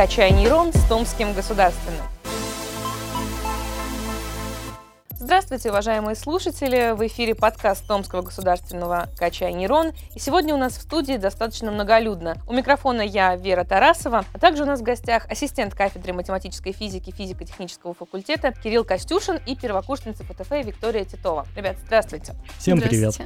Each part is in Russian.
«Качай нейрон» с Томским государственным. Здравствуйте, уважаемые слушатели! В эфире подкаст Томского государственного «Качай нейрон». И сегодня у нас в студии достаточно многолюдно. У микрофона я, Вера Тарасова, а также у нас в гостях ассистент кафедры математической физики физико-технического факультета Кирилл Костюшин и первокурсница ФТФ Виктория Титова. Ребят, здравствуйте! Всем привет!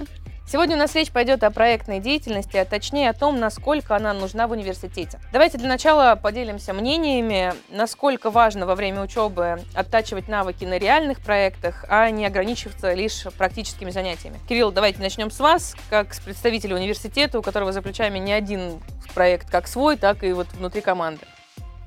Сегодня у нас речь пойдет о проектной деятельности, а точнее о том, насколько она нужна в университете. Давайте для начала поделимся мнениями, насколько важно во время учебы оттачивать навыки на реальных проектах, а не ограничиваться лишь практическими занятиями. Кирилл, давайте начнем с вас, как с представителя университета, у которого за плечами не один проект как свой, так и вот внутри команды.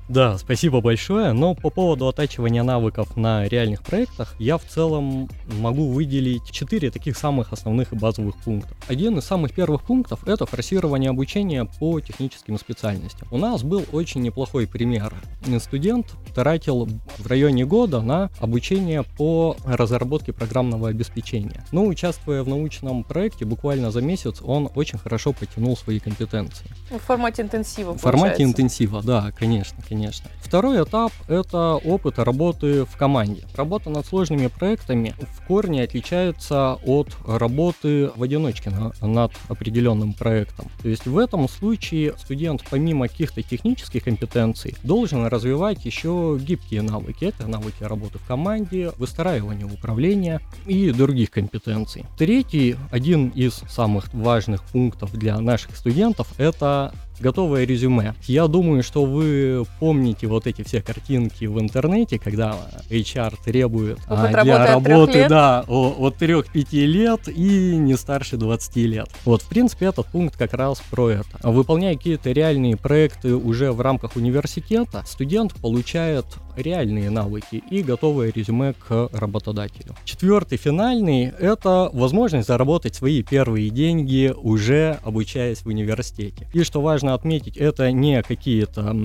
Да, спасибо большое. Но по поводу оттачивания навыков на реальных проектах я в целом могу выделить четыре таких самых основных и базовых пункта. Один из самых первых пунктов это форсирование обучения по техническим специальностям. У нас был очень неплохой пример. Студент тратил в районе года на обучение по разработке программного обеспечения. Но участвуя в научном проекте, буквально за месяц он очень хорошо потянул свои компетенции. В формате интенсива. В формате интенсива, да, конечно, конечно конечно. Второй этап — это опыт работы в команде. Работа над сложными проектами в корне отличается от работы в одиночке над определенным проектом. То есть в этом случае студент помимо каких-то технических компетенций должен развивать еще гибкие навыки. Это навыки работы в команде, выстраивания управления и других компетенций. Третий, один из самых важных пунктов для наших студентов, это готовое резюме. Я думаю, что вы помните вот эти все картинки в интернете, когда HR требует а, для работы, да, от 3-5 лет и не старше 20 лет. Вот, в принципе, этот пункт как раз про это. Выполняя какие-то реальные проекты уже в рамках университета, студент получает реальные навыки и готовое резюме к работодателю. Четвертый, финальный, это возможность заработать свои первые деньги, уже обучаясь в университете. И что важно отметить, это не какие-то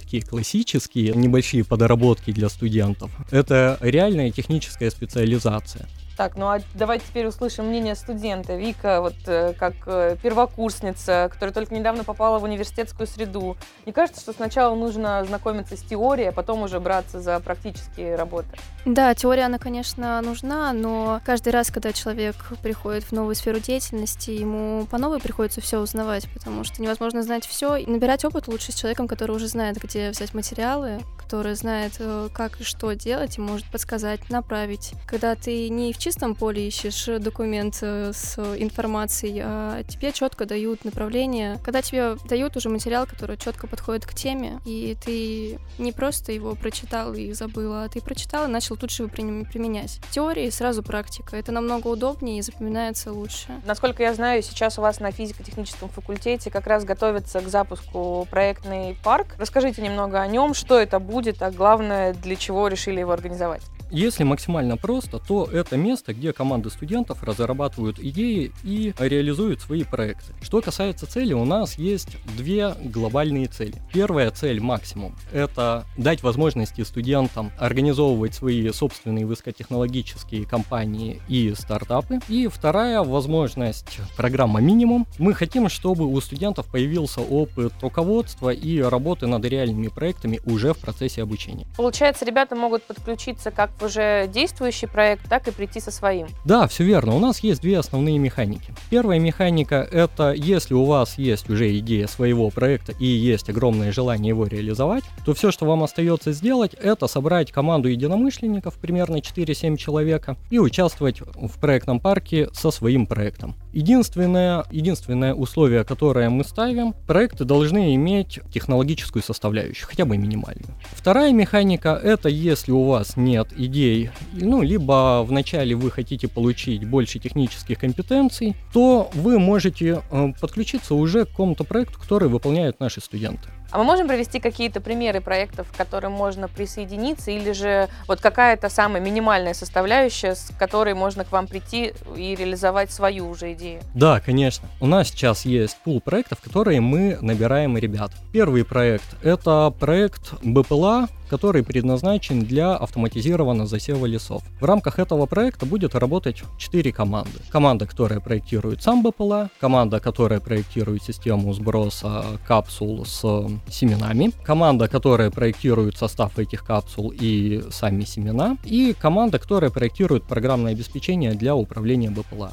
такие классические небольшие подработки для студентов, это реальная техническая специализация. Так, ну а давайте теперь услышим мнение студента. Вика, вот э, как э, первокурсница, которая только недавно попала в университетскую среду. Не кажется, что сначала нужно знакомиться с теорией, а потом уже браться за практические работы? Да, теория, она, конечно, нужна, но каждый раз, когда человек приходит в новую сферу деятельности, ему по новой приходится все узнавать, потому что невозможно знать все. И набирать опыт лучше с человеком, который уже знает, где взять материалы, который знает, э, как и что делать, и может подсказать, направить. Когда ты не в чистом поле ищешь документ э, с информацией, а тебе четко дают направление. Когда тебе дают уже материал, который четко подходит к теме, и ты не просто его прочитал и забыл, а ты прочитал и начал тут же применять. Теория и сразу практика. Это намного удобнее и запоминается лучше. Насколько я знаю, сейчас у вас на физико-техническом факультете как раз готовится к запуску проектный парк. Расскажите немного о нем, что это будет, а главное, для чего решили его организовать. Если максимально просто, то это место, где команды студентов разрабатывают идеи и реализуют свои проекты. Что касается цели, у нас есть две глобальные цели. Первая цель максимум – это дать возможности студентам организовывать свои собственные высокотехнологические компании и стартапы. И вторая возможность – программа минимум. Мы хотим, чтобы у студентов появился опыт руководства и работы над реальными проектами уже в процессе обучения. Получается, ребята могут подключиться как уже действующий проект, так и прийти со своим. Да, все верно. У нас есть две основные механики. Первая механика — это если у вас есть уже идея своего проекта и есть огромное желание его реализовать, то все, что вам остается сделать, это собрать команду единомышленников, примерно 4-7 человека, и участвовать в проектном парке со своим проектом. Единственное, единственное условие, которое мы ставим, проекты должны иметь технологическую составляющую, хотя бы минимальную. Вторая механика — это если у вас нет идей, ну, либо вначале вы хотите получить больше технических компетенций, то вы можете э, подключиться уже к какому-то проекту, который выполняют наши студенты. А мы можем провести какие-то примеры проектов, к которым можно присоединиться, или же вот какая-то самая минимальная составляющая, с которой можно к вам прийти и реализовать свою уже идею? Да, конечно. У нас сейчас есть пул проектов, которые мы набираем ребят. Первый проект — это проект БПЛА, который предназначен для автоматизированного засева лесов. В рамках этого проекта будет работать 4 команды. Команда, которая проектирует сам БПЛА, команда, которая проектирует систему сброса капсул с семенами, команда, которая проектирует состав этих капсул и сами семена, и команда, которая проектирует программное обеспечение для управления БПЛА.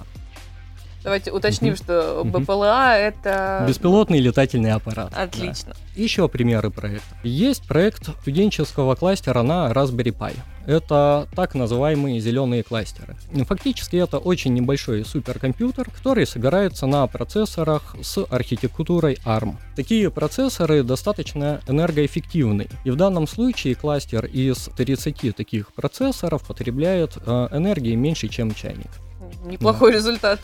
Давайте уточним, что БПЛА это... Беспилотный летательный аппарат. Отлично. Да. Еще примеры проекта. Есть проект студенческого кластера на Raspberry Pi. Это так называемые зеленые кластеры. Фактически это очень небольшой суперкомпьютер, который собирается на процессорах с архитектурой ARM. Такие процессоры достаточно энергоэффективны. И в данном случае кластер из 30 таких процессоров потребляет э, энергии меньше, чем чайник. Неплохой да. результат.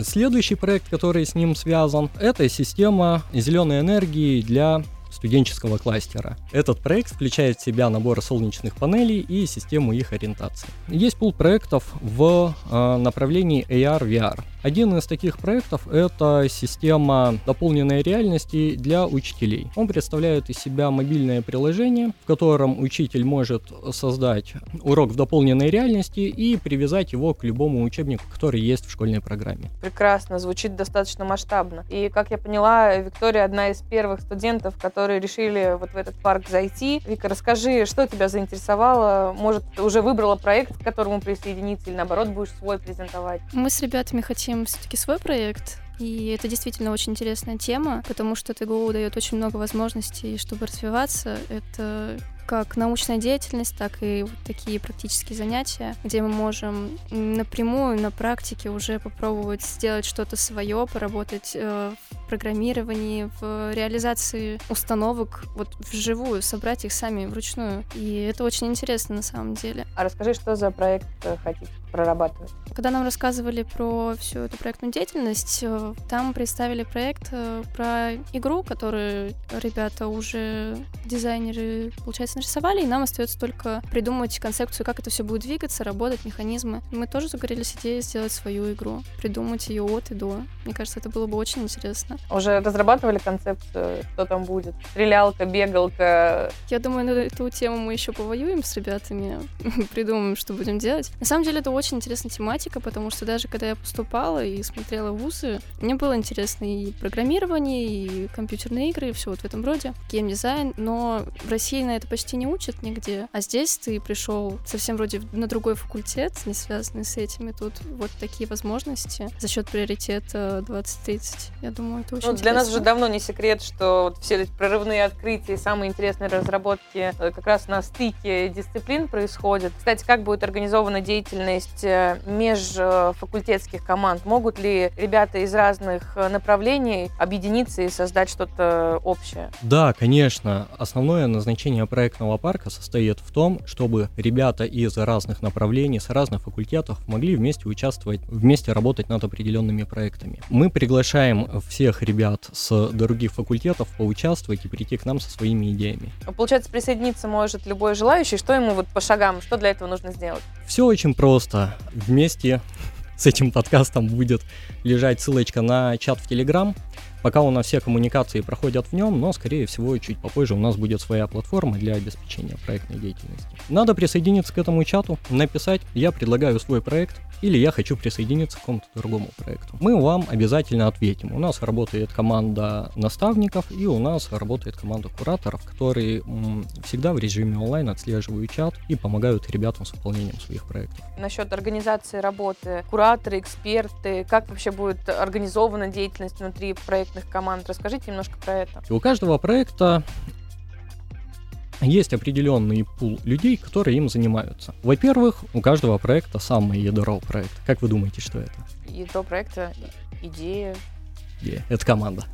Следующий проект, который с ним связан, это система зеленой энергии для студенческого кластера. Этот проект включает в себя набор солнечных панелей и систему их ориентации. Есть пул проектов в э, направлении AR-VR. Один из таких проектов — это система дополненной реальности для учителей. Он представляет из себя мобильное приложение, в котором учитель может создать урок в дополненной реальности и привязать его к любому учебнику, который есть в школьной программе. Прекрасно, звучит достаточно масштабно. И, как я поняла, Виктория одна из первых студентов, которые решили вот в этот парк зайти. Вика, расскажи, что тебя заинтересовало? Может, уже выбрала проект, к которому присоединиться, или наоборот будешь свой презентовать? Мы с ребятами хотим все-таки свой проект, и это действительно очень интересная тема, потому что ТГУ дает очень много возможностей, чтобы развиваться. Это как научная деятельность, так и вот такие практические занятия, где мы можем напрямую на практике уже попробовать сделать что-то свое, поработать э, в программировании, в реализации установок вот вживую, собрать их сами вручную. И это очень интересно на самом деле. А расскажи, что за проект э, хотите прорабатывать? Когда нам рассказывали про всю эту проектную деятельность, э, там представили проект э, про игру, которую ребята уже дизайнеры, получается, нарисовали, и нам остается только придумать концепцию, как это все будет двигаться, работать, механизмы. Мы тоже загорелись идеей сделать свою игру, придумать ее от и до. Мне кажется, это было бы очень интересно. Уже разрабатывали концепцию, что там будет? Стрелялка, бегалка? Я думаю, на эту тему мы еще повоюем с ребятами, придумаем, что будем делать. На самом деле, это очень интересная тематика, потому что даже когда я поступала и смотрела вузы, мне было интересно и программирование, и компьютерные игры, и все вот в этом роде, геймдизайн, но в России на это почти не учат нигде. А здесь ты пришел совсем вроде на другой факультет, не связанный с этим, и тут вот такие возможности за счет приоритета 2030. Я думаю, это очень ну, Для нас уже давно не секрет, что вот все эти прорывные открытия, самые интересные разработки э, как раз на стыке дисциплин происходят. Кстати, как будет организована деятельность э, межфакультетских команд? Могут ли ребята из разных э, направлений объединиться и создать что-то общее? Да, конечно. Основное назначение проектного парка состоит в том, чтобы ребята из разных направлений, с разных факультетов могли вместе участвовать, вместе работать над определенными проектами. Мы приглашаем всех ребят с других факультетов поучаствовать и прийти к нам со своими идеями. Получается, присоединиться может любой желающий. Что ему вот по шагам, что для этого нужно сделать? Все очень просто вместе с этим подкастом будет лежать ссылочка на чат в Телеграм. Пока у нас все коммуникации проходят в нем, но, скорее всего, чуть попозже у нас будет своя платформа для обеспечения проектной деятельности. Надо присоединиться к этому чату, написать «Я предлагаю свой проект», или я хочу присоединиться к какому-то другому проекту. Мы вам обязательно ответим. У нас работает команда наставников и у нас работает команда кураторов, которые м, всегда в режиме онлайн отслеживают чат и помогают ребятам с выполнением своих проектов. Насчет организации работы, кураторы, эксперты, как вообще будет организована деятельность внутри проектных команд? Расскажите немножко про это. У каждого проекта есть определенный пул людей, которые им занимаются. Во-первых, у каждого проекта самое ядро проекта. Как вы думаете, что это? Ядро проекта, идея. Идея. Это команда.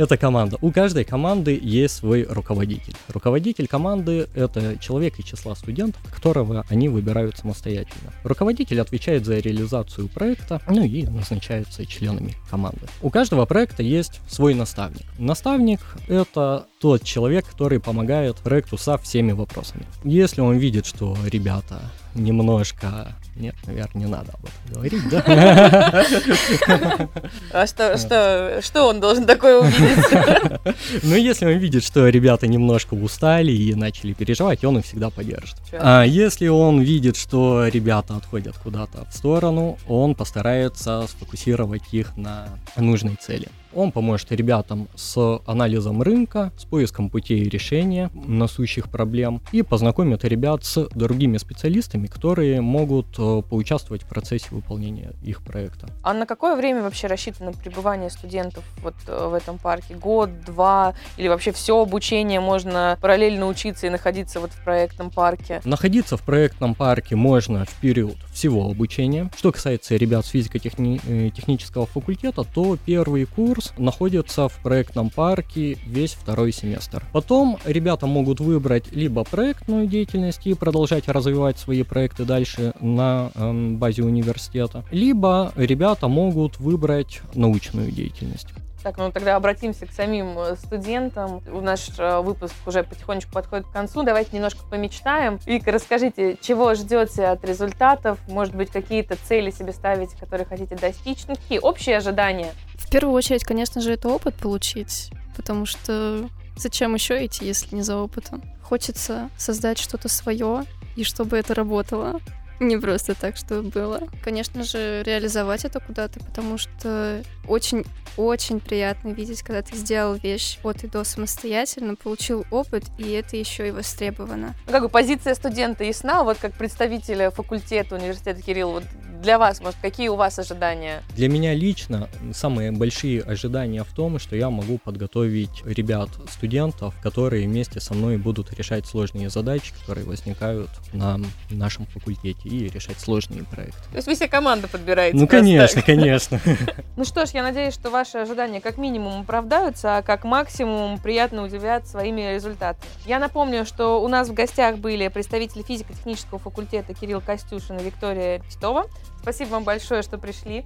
Это команда. У каждой команды есть свой руководитель. Руководитель команды — это человек из числа студентов, которого они выбирают самостоятельно. Руководитель отвечает за реализацию проекта, ну и назначается членами команды. У каждого проекта есть свой наставник. Наставник — это тот человек, который помогает проекту со всеми вопросами. Если он видит, что ребята немножко... Нет, наверное, не надо об этом говорить, да? А что, что, что он должен такое увидеть? Ну, если он видит, что ребята немножко устали и начали переживать, он их всегда поддержит. А если он видит, что ребята отходят куда-то в сторону, он постарается сфокусировать их на нужной цели. Он поможет ребятам с анализом рынка, с поиском путей решения насущих проблем и познакомит ребят с другими специалистами, которые могут э, поучаствовать в процессе выполнения их проекта. А на какое время вообще рассчитано пребывание студентов вот э, в этом парке? Год, два или вообще все обучение можно параллельно учиться и находиться вот в проектном парке? Находиться в проектном парке можно в период всего обучения. Что касается ребят с физико-технического э, факультета, то первый курс находится в проектном парке весь второй семестр. Потом ребята могут выбрать либо проектную деятельность и продолжать развивать свои проекты дальше на э, базе университета, либо ребята могут выбрать научную деятельность. Так, ну тогда обратимся к самим э, студентам. Наш э, выпуск уже потихонечку подходит к концу. Давайте немножко помечтаем. Вика, расскажите, чего ждете от результатов? Может быть, какие-то цели себе ставите, которые хотите достичь? Ну, какие общие ожидания? В первую очередь, конечно же, это опыт получить, потому что зачем еще идти, если не за опытом? Хочется создать что-то свое, и чтобы это работало. Не просто так, что было. Конечно же, реализовать это куда-то, потому что очень-очень приятно видеть, когда ты сделал вещь от и до самостоятельно, получил опыт, и это еще и востребовано. Ну, как бы позиция студента ясна, вот как представителя факультета университета Кирилл, вот для вас, может, какие у вас ожидания? Для меня лично самые большие ожидания в том, что я могу подготовить ребят, студентов, которые вместе со мной будут решать сложные задачи, которые возникают на нашем факультете, и решать сложные проекты. То есть вы себе команду подбираете? Ну, конечно, конечно. Ну что ж, я надеюсь, что ваши ожидания как минимум оправдаются, а как максимум приятно удивят своими результатами. Я напомню, что у нас в гостях были представители физико-технического факультета Кирилл Костюшин и Виктория Титова. Спасибо вам большое, что пришли.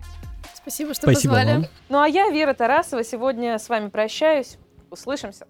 Спасибо, что Спасибо позвали. Вам. Ну а я, Вера Тарасова, сегодня с вами прощаюсь. Услышимся.